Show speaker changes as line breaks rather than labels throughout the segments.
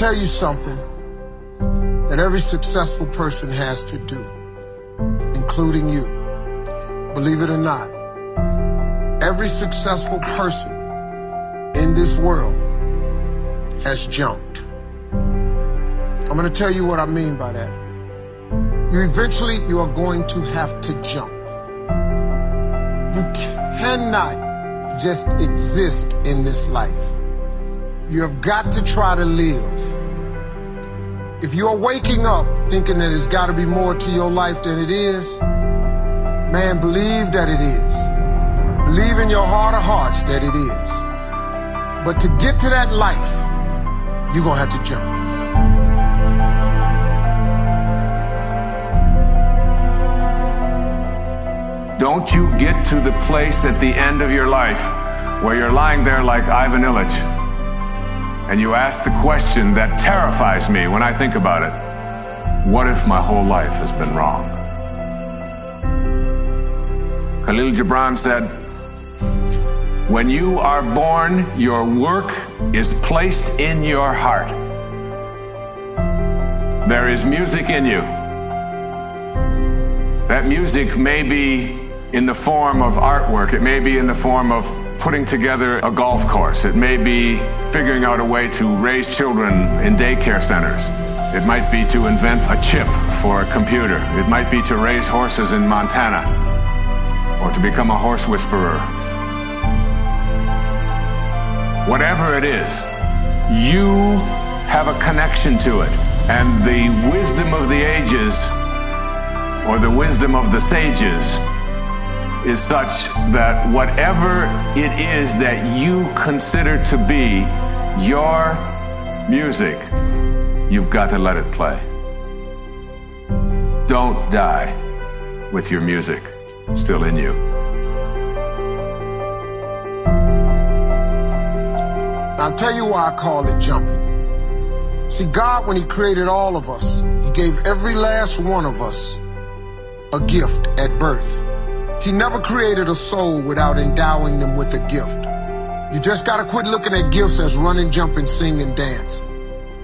tell you something that every successful person has to do, including you. Believe it or not, every successful person in this world has jumped. I'm going to tell you what I mean by that. You eventually you are going to have to jump. You cannot just exist in this life. You have got to try to live. If you're waking up thinking that there's got to be more to your life than it is, man, believe that it is. Believe in your heart of hearts that it is. But to get to that life, you're going to have to jump.
Don't you get to the place at the end of your life where you're lying there like Ivan Ilyich and you ask the question that terrifies me when I think about it what if my whole life has been wrong? Khalil Gibran said, When you are born, your work is placed in your heart. There is music in you. That music may be in the form of artwork, it may be in the form of putting together a golf course. It may be figuring out a way to raise children in daycare centers. It might be to invent a chip for a computer. It might be to raise horses in Montana or to become a horse whisperer. Whatever it is, you have a connection to it. And the wisdom of the ages or the wisdom of the sages is such that whatever it is that you consider to be your music, you've got to let it play. Don't die with your music still in you.
I'll tell you why I call it jumping. See, God, when He created all of us, He gave every last one of us a gift at birth. He never created a soul without endowing them with a gift. You just gotta quit looking at gifts as running, jumping, singing, dance.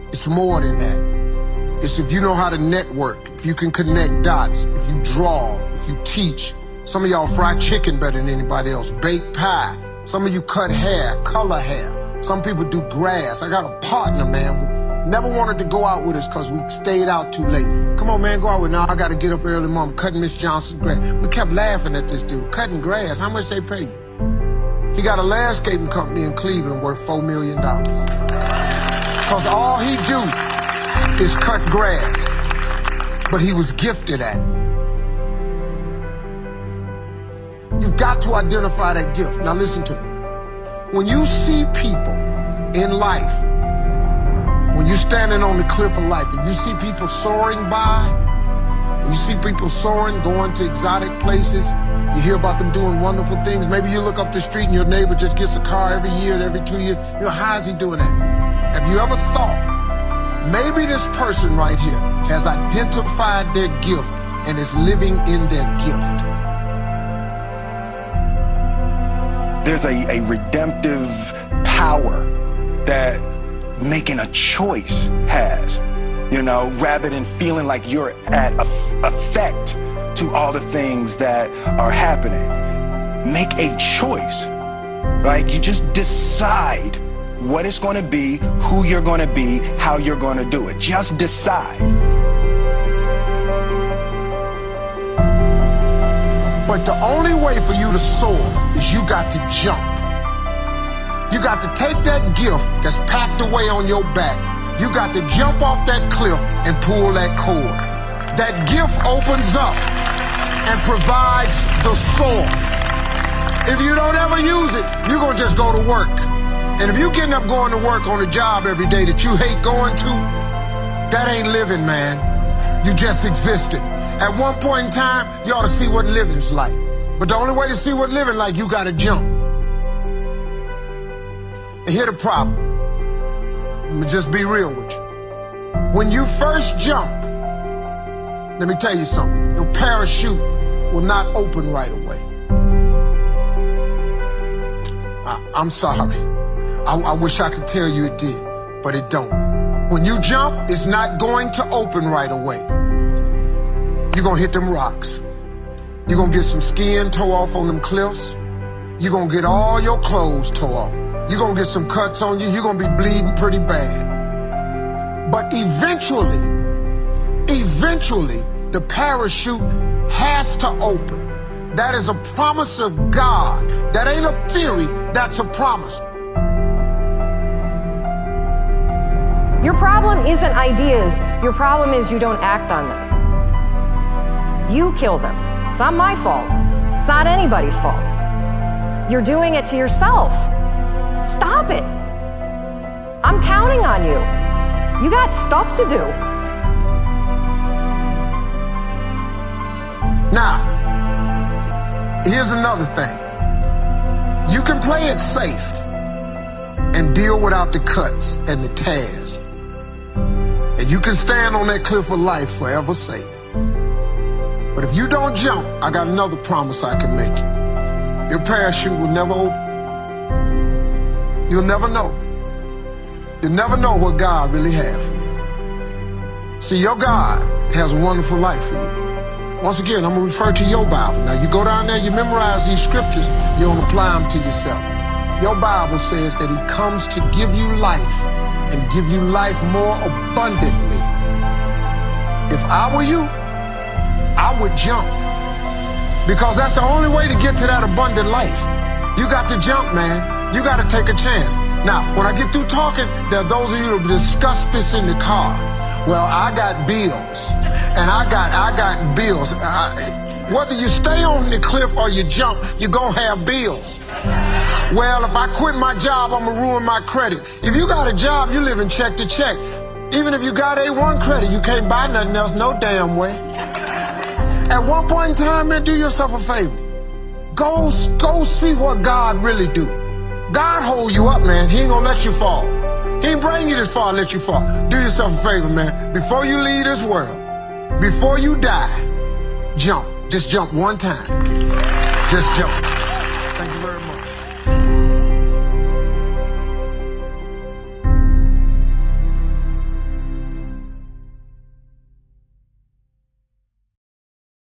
It's more than that. It's if you know how to network, if you can connect dots, if you draw, if you teach. Some of y'all fry chicken better than anybody else, bake pie. Some of you cut hair, color hair. Some people do grass. I got a partner, man, Never wanted to go out with us because we stayed out too late. Come on, man, go out with now. I got to get up early, mom, cutting Miss Johnson grass. We kept laughing at this dude, cutting grass. How much they pay you? He got a landscaping company in Cleveland worth $4 million. Because all he do is cut grass. But he was gifted at it. You've got to identify that gift. Now listen to me. When you see people in life when you're standing on the cliff of life and you see people soaring by, and you see people soaring, going to exotic places, you hear about them doing wonderful things. Maybe you look up the street and your neighbor just gets a car every year, every two years. You know, how is he doing that? Have you ever thought maybe this person right here has identified their gift and is living in their gift?
There's a, a redemptive power that making a choice has, you know, rather than feeling like you're at effect to all the things that are happening. Make a choice, Like You just decide what it's going to be, who you're going to be, how you're going to do it. Just decide.
But the only way for you to soar is you got to jump. You got to take that gift that's packed away on your back. You got to jump off that cliff and pull that cord. That gift opens up and provides the soul. If you don't ever use it, you're going to just go to work. And if you're getting up going to work on a job every day that you hate going to, that ain't living, man. You just existed. At one point in time, you ought to see what living's like. But the only way to see what living like, you got to jump. And here the problem. Let me just be real with you. When you first jump, let me tell you something. Your parachute will not open right away. I, am sorry. I, I wish I could tell you it did, but it don't. When you jump, it's not going to open right away. You're to hit them rocks. You're to get some skin tore off on them cliffs. You're to get all your clothes tore off. You're to get some cuts on you. You're to be bleeding pretty bad. But eventually, eventually, the parachute has to open. That is a promise of God. That ain't a theory, that's a promise.
Your problem isn't ideas, your problem is you don't act on them. You kill them. It's not my fault, it's not anybody's fault. You're doing it to yourself. Stop it. I'm counting on you. You got stuff to do.
Now, here's another thing. You can play it safe and deal without the cuts and the tears. And you can stand on that cliff of life forever safe. But if you don't jump, I got another promise I can make you. Your parachute will never open. You'll never know. You'll never know what God really has for you. See, your God has a wonderful life for you. Once again, I'm going to refer to your Bible. Now, you go down there, you memorize these scriptures, you don't apply them to yourself. Your Bible says that He comes to give you life and give you life more abundantly. If I were you, I would jump. Because that's the only way to get to that abundant life. You got to jump, man. You got to take a chance. Now, when I get through talking, there are those of you who discuss this in the car. Well, I got bills, and I got I got bills. I, whether you stay on the cliff or you jump, you're gonna have bills. Well, if I quit my job, I'm gonna ruin my credit. If you got a job, you live in check to check. Even if you got A1 credit, you can't buy nothing else, no damn way. At one point in time, man, do yourself a favor. Go, go see what God really do. God hold you up, man. He ain't gonna let you fall. He ain't bring you this far let you fall. Do yourself a favor, man. Before you leave this world, before you die, jump. Just jump one time. Just jump.